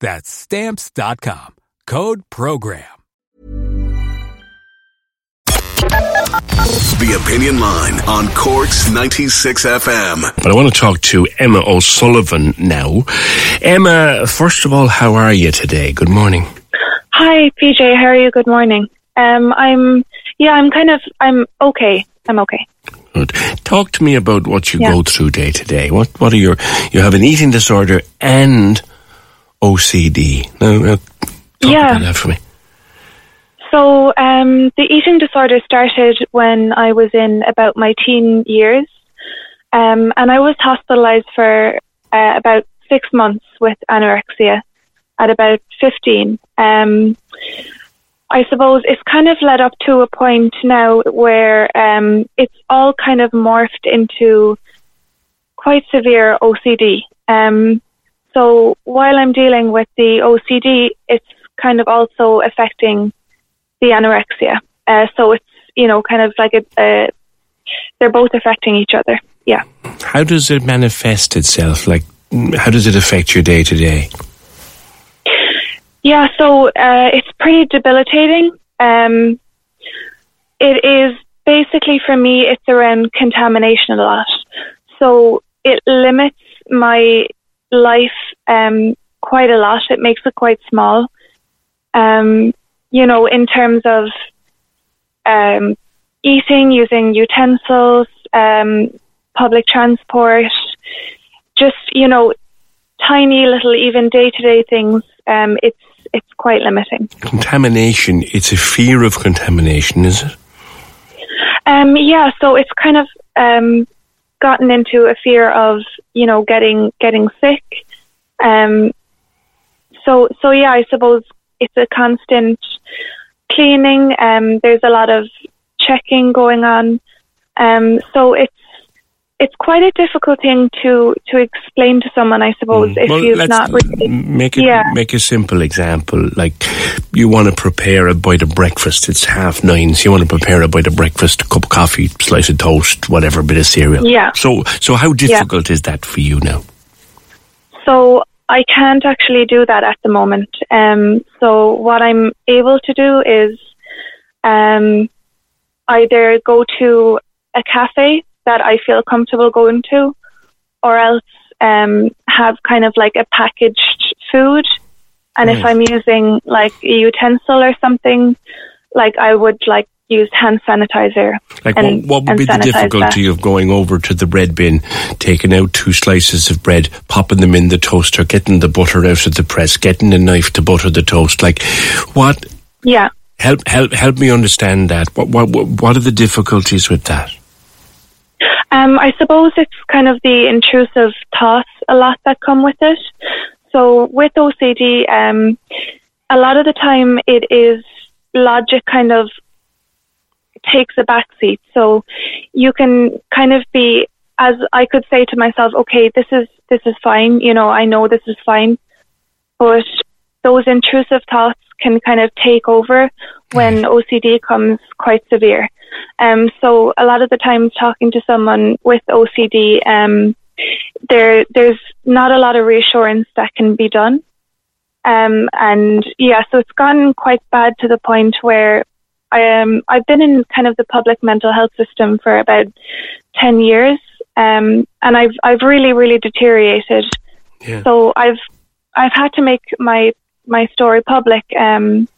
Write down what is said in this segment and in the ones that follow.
That's stamps.com. Code program. The Opinion Line on Cork's 96 FM. But I want to talk to Emma O'Sullivan now. Emma, first of all, how are you today? Good morning. Hi, PJ. How are you? Good morning. Um, I'm yeah, I'm kind of I'm okay. I'm okay. Good. Talk to me about what you Yeah. go through day to day. What what are your you have an eating disorder and OCD. Now, now talk Yeah. that for me. So um, the eating disorder started when I was in about my teen years, um, and I was hospitalised for uh, about six months with anorexia at about fifteen. Um, I suppose it's kind of led up to a point now where um, it's all kind of morphed into quite severe OCD. Um, so while I'm dealing with the OCD, it's kind of also affecting the anorexia. Uh, so it's you know kind of like a, uh, they're both affecting each other. Yeah. How does it manifest itself? Like, how does it affect your day to day? Yeah, so uh, it's pretty debilitating. Um, it is basically for me, it's around contamination a lot. So it limits my life um, quite a lot. It makes it quite small. Um, you know, in terms of um, eating, using utensils, um, public transport, just you know, tiny little even day to day things. Um, it's it's quite limiting. Contamination. It's a fear of contamination, is it? Um, yeah, so it's kind of um, gotten into a fear of you know getting getting sick. Um, so so yeah, I suppose it's a constant cleaning. Um, there's a lot of checking going on. Um, so it's it's quite a difficult thing to to explain to someone, I suppose, if Mm. Well, you've not really. make it Yeah. make a simple example. Like you want to prepare a bite of breakfast. It's half nine. So you want to prepare a bite of breakfast, a cup of coffee, slice of toast, whatever, bit of cereal. Yeah. So so how difficult is that for you now? So I can't actually do that at the moment. Um, so what I'm able to do is um, either go to a cafe that I feel comfortable going to, or else um, have kind of like a packaged food. And if I'm using like a utensil or something, like I would like use hand sanitizer. Like and, what, what would be the difficulty that. of going over to the bread bin, taking out two slices of bread, popping them in the toaster, getting the butter out of the press, getting a knife to butter the toast? Like what? Yeah. Help help help me understand that. What what what are the difficulties with that? Um, I suppose it's kind of the intrusive thoughts a lot that come with it. So with OCD, um, a lot of the time it is logic kind of takes a backseat. So you can kind of be, as I could say to myself, okay, this is this is fine. You know, I know this is fine, but those intrusive thoughts can kind of take over when OCD comes quite severe. Um, so a lot of the times talking to someone with OCD, um, there there's not a lot of reassurance that can be done. Um, and yeah, so it's gotten quite bad to the point where I um, I've been in kind of the public mental health system for about ten years, um, and I've I've really really deteriorated. Yeah. So I've I've had to make my my story public. Um,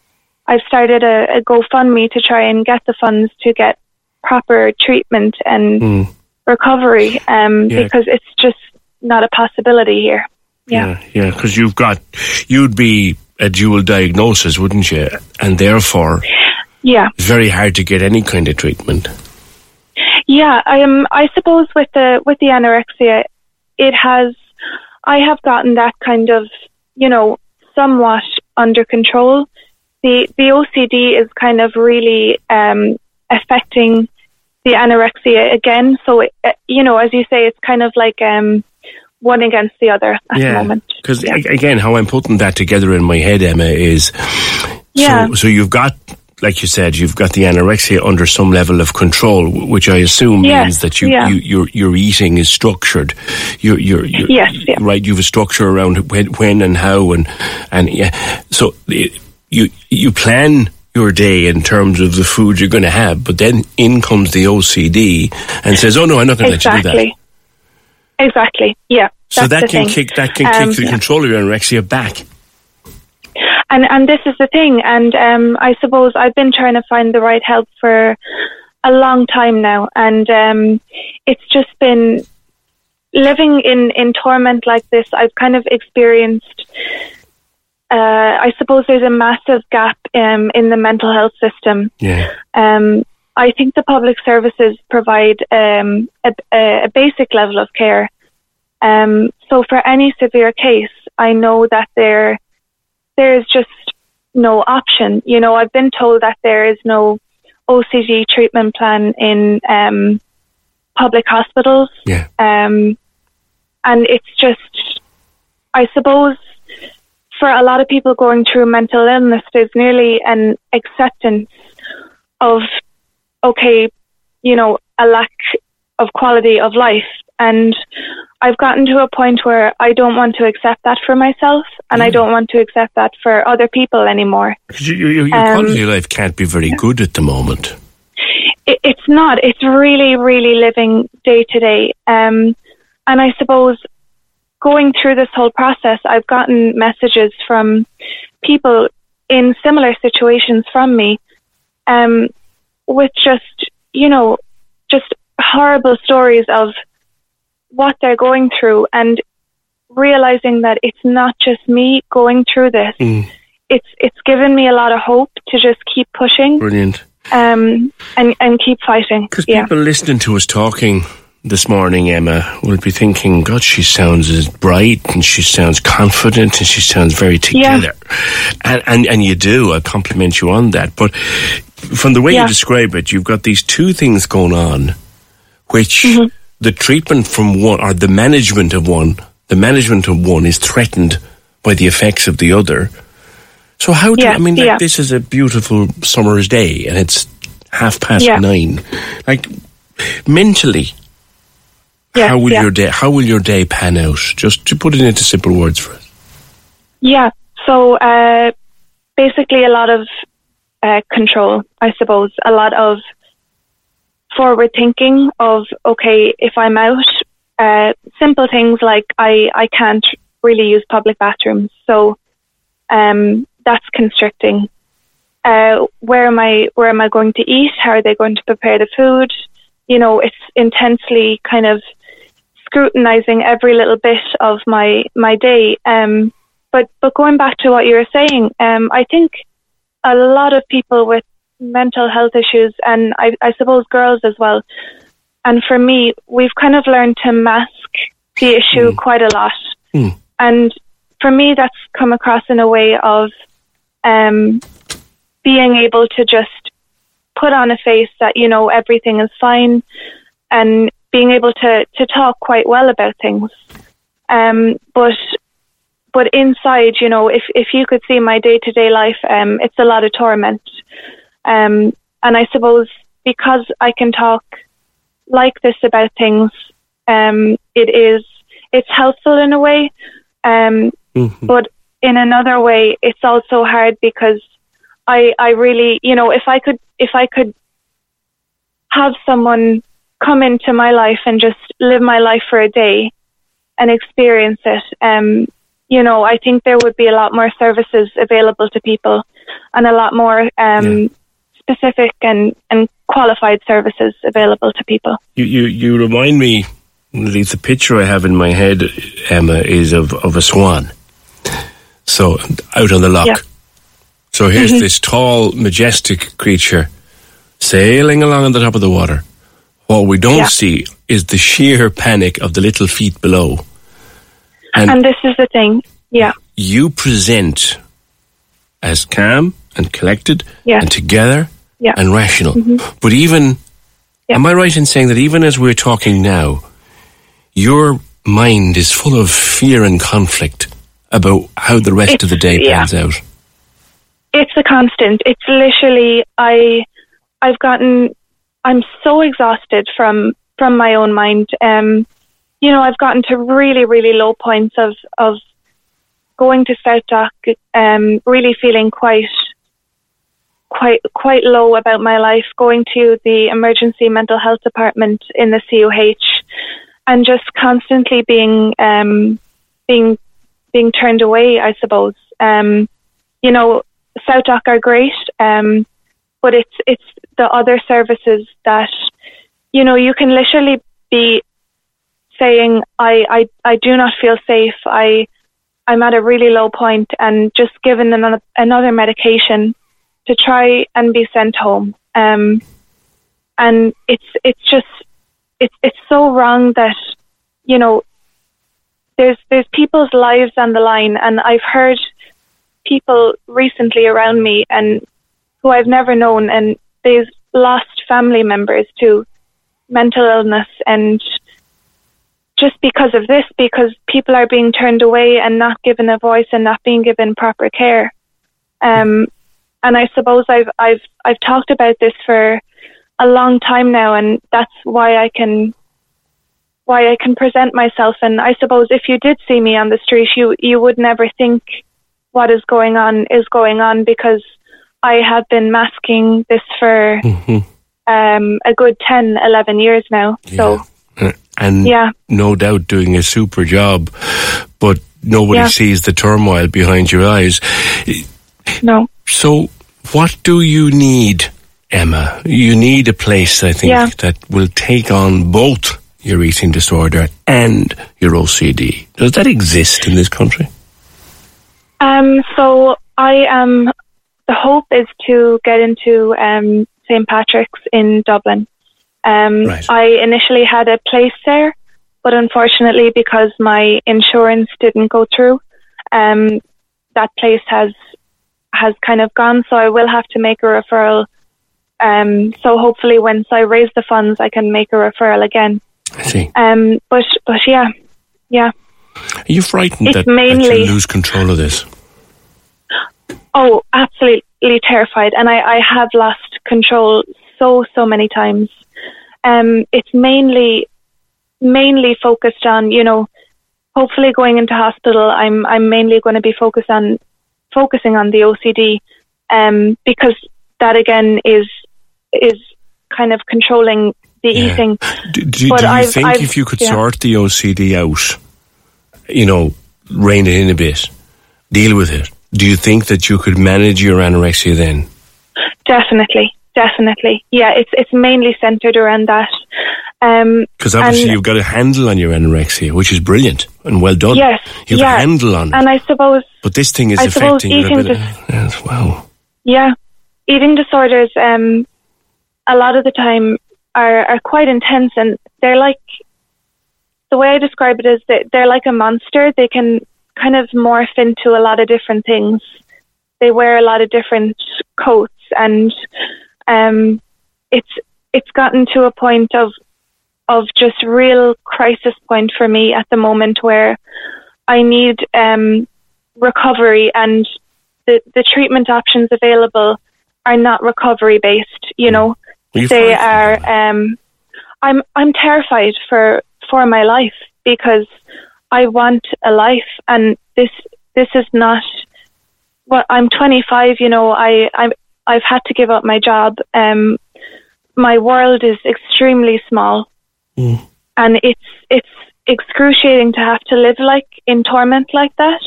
I've started a, a GoFundMe to try and get the funds to get proper treatment and Mm. recovery um, Yeah. because it's just not a possibility here. Yeah. Yeah, yeah, because you've got, you'd be a dual diagnosis, wouldn't you? And therefore, Yeah. it's very hard to get any kind of treatment. Yeah, I am. I suppose with the with the anorexia, it has. I have gotten that kind of, you know, somewhat under control. The the OCD is kind of really um, affecting the anorexia again. So, it, uh, you know, as you say, it's kind of like um, one against the other at the moment. because Yeah. again, how I'm putting that together in my head, Emma, is Yeah. so, so you've got, like you said, you've got the anorexia under some level of control, which I assume Yes, means that you, yeah. you your your eating is structured. You're, you're, you're Yes, yeah. right. You have a structure around when, when and how and and yeah. So you you plan your day in terms of the food you're going to have, but then in comes the OCD and says, "Oh no, I'm not going to let you do that." exactly. Exactly. Yeah. So that can thing. kick that can Um, kick the yeah. control of your anorexia back. And and this is the thing and um i suppose i've been trying to find the right help for a long time now and um it's just been living in in torment like this i've kind of experienced uh i suppose there's a massive gap um in the mental health system Yeah. um I think the public services provide um, a, a a basic level of care. Um, so for any severe case, I know that there there is just no option. You know, I've been told that there is no OCD treatment plan in um, public hospitals, Yeah. um, and it's just, I suppose, for a lot of people going through mental illness, there's nearly an acceptance of, okay, you know, a lack of quality of life. And I've gotten to a point where I don't want to accept that for myself and I don't want to accept that for other people anymore. your Um, quality of life can't be very good at the moment. it, it's not. It's really, really living day to day. Um, and I suppose going through this whole process, I've gotten messages from people in similar situations from me, um, with just, you know, just horrible stories of what they're going through and realizing that it's not just me going through this. Mm. It's, it's given me a lot of hope to just keep pushing Brilliant. um, and and keep fighting. Because Yeah, people listening to us talking this morning, Emma, will be thinking, God, she sounds as bright and she sounds confident and she sounds very together. And, and, and you do. I compliment you on that. But from the way you describe it, you've got these two things going on, which Mm-hmm. The treatment from one or the management of one, the management of one is threatened by the effects of the other. So how do Yeah, I mean? Like, yeah. this is a beautiful summer's day, and it's half past Yeah. nine. Like mentally, how will your day? How will your day pan out? Just to put it into simple words for us. Yeah. So uh, basically, a lot of uh, control, I suppose. A lot of forward thinking of okay, if I'm out, uh, simple things like I I can't really use public bathrooms, so um, that's constricting. Uh, where am I? Where am I going to eat? How are they going to prepare the food? You know, it's intensely kind of scrutinizing every little bit of my my day. Um, but but going back to what you were saying, um, I think a lot of people with mental health issues, and I, I suppose girls as well, and for me, we've kind of learned to mask the issue quite a lot. Mm. And for me, that's come across in a way of um, being able to just put on a face that you know everything is fine, and being able to to talk quite well about things. Um, but but inside, you know, if if you could see my day to day life, um, it's a lot of torment. Um, and I suppose because I can talk like this about things, um, it is it's helpful in a way. Um, Mm-hmm. but in another way, it's also hard because I I really, you know, if I could if I could have someone come into my life and just live my life for a day and experience it, um, you know, I think there would be a lot more services available to people and a lot more um, specific and, and qualified services available to people. You, you, you remind me, at least the picture I have in my head, Emma, is of, of a swan. So out on the Lough. Yeah. So here's mm-hmm. this tall, majestic creature sailing along on the top of the water. What we don't Yeah. see is the sheer panic of the little feet below. And, And this is the thing. Yeah. you present as calm and collected Yeah. and together Yeah. and rational. But even, Yeah. am I right in saying that even as we're talking now, your mind is full of fear and conflict about how the rest of the day It's- yeah. pans out? it's a constant. It's literally I I've gotten I'm so exhausted from from my own mind. Um you know, I've gotten to really, really low points of of going to SouthDoc, um, really feeling quite quite quite low about my life, going to the emergency mental health department in the CUH and just constantly being um being being turned away, I suppose. Um, you know, SouthDoc are great, um, but it's it's the other services that you know you can literally be saying I I, I do not feel safe. I I'm at a really low point, and just given another another medication to try and be sent home. Um, and it's it's just it's it's so wrong that you know there's there's people's lives on the line, and I've heard people recently around me and who I've never known, and they've lost family members to mental illness, and just because of this, because people are being turned away and not given a voice and not being given proper care. Um, and I suppose I've I've I've talked about this for a long time now, and that's why I can why I can present myself. And I suppose if you did see me on the street, you you would never think what is going on is going on because I have been masking this for um, a good 10, 11 years now. So And Yeah. no doubt doing a super job, but nobody Yeah. sees the turmoil behind your eyes. no, So, what do you need, Emma? You need a place, I think, Yeah. that will take on both your eating disorder and your OCD. Does that exist in this country? Um, so I am. The hope is to get into um, St Patrick's in Dublin. Um, Right. I initially had a place there, but unfortunately, because my insurance didn't go through, um, that place has has kind of gone. So I will have to make a referral. Um, so hopefully, once I raise the funds, I can make a referral again. I see. Um, but but yeah, yeah. Are you frightened that, that mainly- you lose control of this? Oh, absolutely terrified. And I, I have lost control so, so many times. Um, it's mainly, mainly focused on, you know, hopefully going into hospital, I'm, I'm mainly going to be focused on, focusing on the OCD, um, because that again is, is kind of controlling the Yeah. eating. Do, do, do you I've- think I've- if you could yeah. sort the OCD out, you know, rein it in a bit, deal with it, do you think that you could manage your anorexia then? Definitely. Definitely. Yeah. It's, it's mainly centered around that. Um, Because obviously And- you've got a handle on your anorexia, which is brilliant and well done. Yes, You've yeah. a handle on it. and I suppose but this thing is I affecting you a bit. dis- Yes, wow. Yeah, eating disorders. Um, a lot of the time are are quite intense, and they're like the way I describe it is that they're like a monster. They can kind of morph into a lot of different things. They wear a lot of different coats, and um, it's it's gotten to a point of of just real crisis point for me at the moment where I need um, recovery and the, the treatment options available are not recovery based. You know, you they are. Um, I'm I'm terrified for for my life because I want a life, and this this is not. Well, I'm 25. You know, I I I've had to give up my job. Um, my world is extremely small, Mm. and it's it's excruciating to have to live like in torment like that.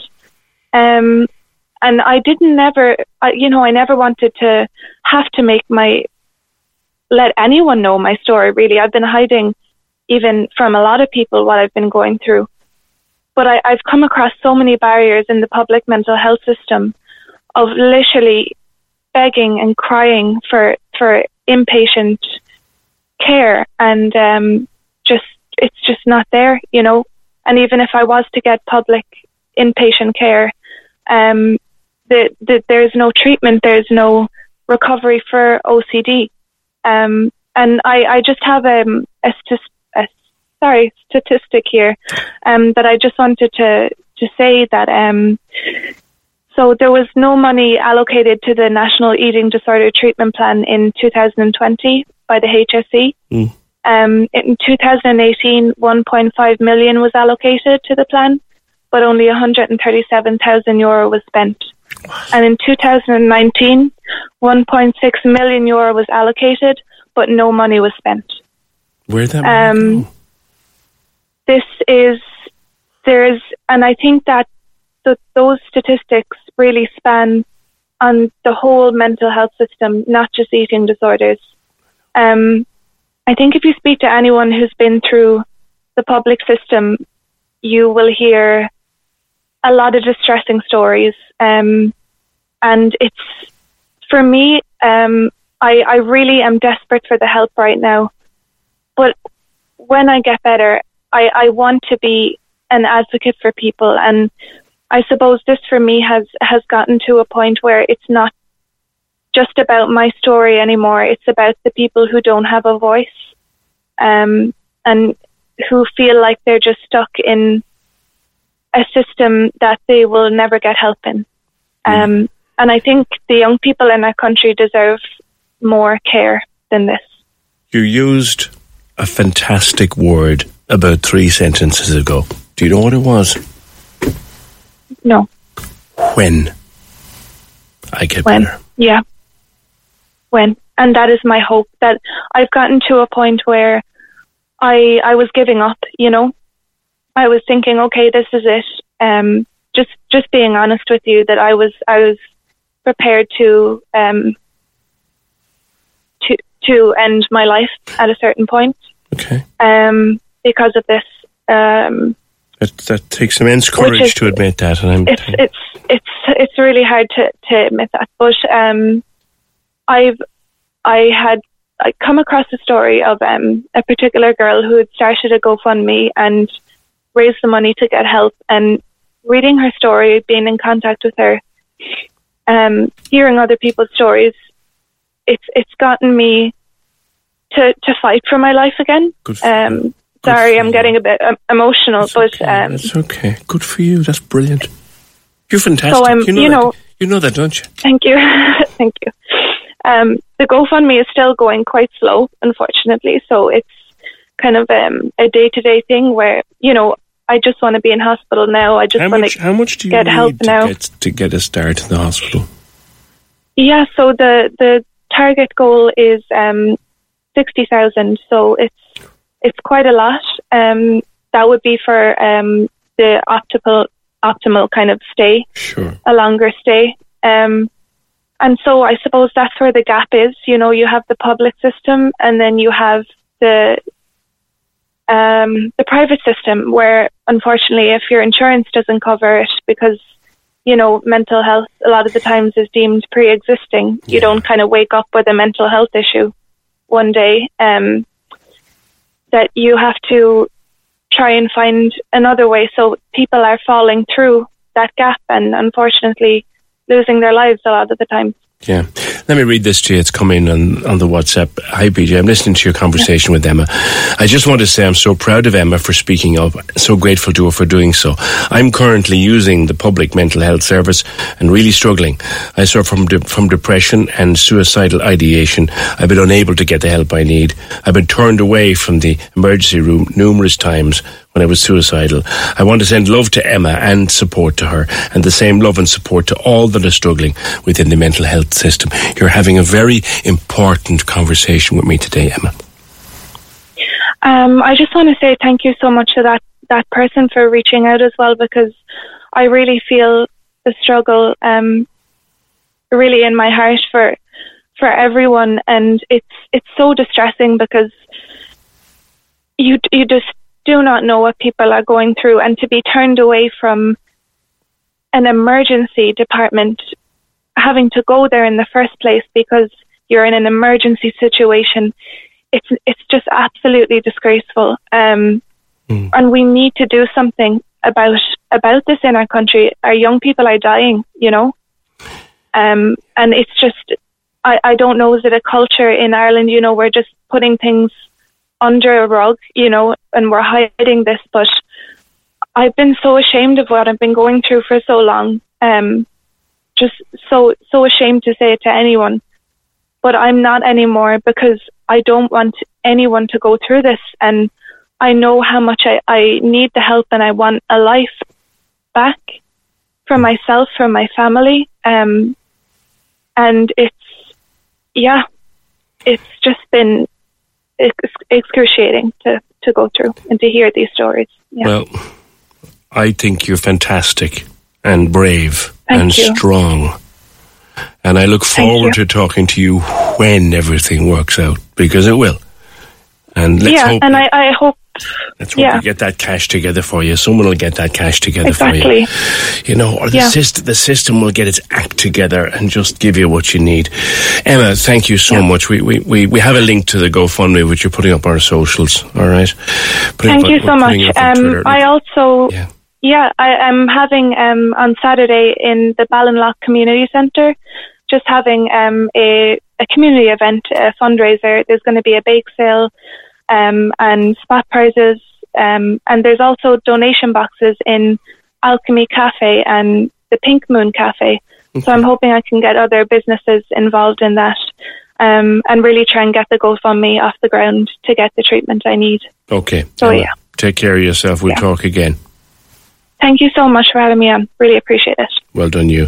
Um, and I didn't never, I, you know, I never wanted to have to make my let anyone know my story. Really, I've been hiding even from a lot of people what I've been going through. But I, I've come across so many barriers in the public mental health system of literally begging and crying for for inpatient care, and um, just it's just not there, you know. And even if I was to get public inpatient care, um, the, the, there's no treatment, there's no recovery for OCD. Um, and I, I just have um, a, a sorry statistic here um, that I just wanted to to say that um, so there was no money allocated to the National Eating Disorder Treatment Plan in 2020 by the HSE. Mm. Um, in 2018, 1.5 million was allocated to the plan, but only 137,000 euro was spent. And in 2019, 1.6 million euro was allocated, but no money was spent. Where that um, This is there's, and I think that the, those statistics really span on the whole mental health system, not just eating disorders. Um, I think if you speak to anyone who's been through the public system, you will hear a lot of distressing stories. Um, and it's, for me, um, I, I really am desperate for the help right now. But when I get better, I, I want to be an advocate for people. And I suppose this for me has, has gotten to a point where it's not just about my story anymore. It's about the people who don't have a voice um, and who feel like they're just stuck in a system that they will never get help in. Mm. Um, and I think the young people in our country deserve more care than this. You used a fantastic word about three sentences ago. Do you know what it was? No. When I get when. better. Yeah. When. And that is my hope that I've gotten to a point where I I was giving up, you know. I was thinking, okay, this is it. Um, just just being honest with you, that I was I was prepared to um, to to end my life at a certain point. Okay. Um, because of this. Um, that, that takes immense courage is, to admit that, and I'm it's it's it's it's really hard to, to admit that. But um, I've I had I come across a story of um, a particular girl who had started a GoFundMe and raised the money to get help. And reading her story, being in contact with her, um, hearing other people's stories, it's it's gotten me to to fight for my life again. Good um, sorry, I'm getting a bit um, emotional, That's but okay. um, That's okay. Good for you. That's brilliant. You're fantastic. So, um, you know, you know, that, you know that, don't you? Thank you, thank you. Um, the GoFundMe is still going quite slow, unfortunately. So it's kind of um, a day to day thing where you know I just want to be in hospital now. I just want to how much do you get need help to now Get, to get a start in the hospital? Yeah, so the the target goal is um, sixty thousand. So it's it's quite a lot. Um, that would be for um, the optimal optimal kind of stay, sure, a longer stay. Um, and so I suppose that's where the gap is. You know, you have the public system and then you have the um, the private system where unfortunately if your insurance doesn't cover it because you know mental health a lot of the times is deemed pre-existing yeah. you don't kind of wake up with a mental health issue one day um, that you have to try and find another way so people are falling through that gap and unfortunately losing their lives a lot of the time. Yeah. Let me read this to you. It's coming on, on the WhatsApp. Hi, PJ. I'm listening to your conversation yeah. with Emma. I just want to say I'm so proud of Emma for speaking up, so grateful to her for doing so. I'm currently using the public mental health service and really struggling. I suffer from, de- from depression and suicidal ideation. I've been unable to get the help I need. I've been turned away from the emergency room numerous times when I was suicidal. I want to send love to Emma and support to her, and the same love and support to all that are struggling within the mental health system. You're having a very important conversation with me today, Emma. Um, I just want to say thank you so much to that that person for reaching out as well, because I really feel the struggle um, really in my heart for for everyone, and it's it's so distressing because you you just do not know what people are going through, and to be turned away from an emergency department, having to go there in the first place because you're in an emergency situation, it's it's just absolutely disgraceful. Um, mm. And we need to do something about about this in our country. Our young people are dying, you know, um, and it's just I, I don't know is it a culture in Ireland? You know, we're just putting things under a rug, you know, and we're hiding this. But I've been so ashamed of what I've been going through for so long. Um, just so so ashamed to say it to anyone. But I'm not anymore because I don't want anyone to go through this and I know how much I, I need the help and I want a life back for myself, for my family. Um, and it's, yeah, it's just been excruciating to, to go through and to hear these stories. Yeah. Well, I think you're fantastic and brave Thank and you. strong. And I look forward to talking to you when everything works out because it will. And let's yeah, hope and I, I hope Let's hope yeah. we get that cash together for you. Someone will get that cash together exactly. for you. You know, or the, yeah. system, the system will get its act together and just give you what you need. Emma, thank you so yeah. much. We, we, we, we have a link to the GoFundMe, which you're putting up on our socials. All right. Putting thank up, you so much. Um, I also, yeah, yeah I am having um, on Saturday in the Ballinlough Community Centre, just having um, a, a community event, a fundraiser. There's going to be a bake sale um, and spot prizes. Um, and there's also donation boxes in Alchemy Cafe and the Pink Moon Cafe. Okay. So I'm hoping I can get other businesses involved in that um, and really try and get the GoFundMe off the ground to get the treatment I need. Okay. So, yeah. Take care of yourself. We'll yeah. talk again. Thank you so much for having me on. Really appreciate it. Well done, you.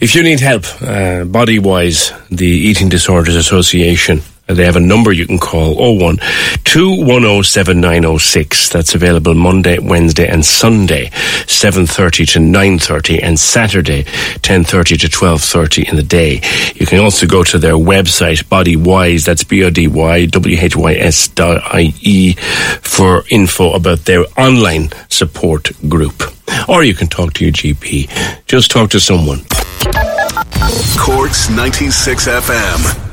If you need help, uh, Bodywhys, the Eating Disorders Association Uh, they have a number you can call 01 210 7906. That's available Monday, Wednesday and Sunday 7.30 to 9.30 and Saturday 10.30 to 12.30 in the day. You can also go to their website Bodywhys, that's B-O-D-Y W-H-Y-S dot I-E for info about their online support group. Or you can talk to your GP. Just talk to someone. Corks 96 FM.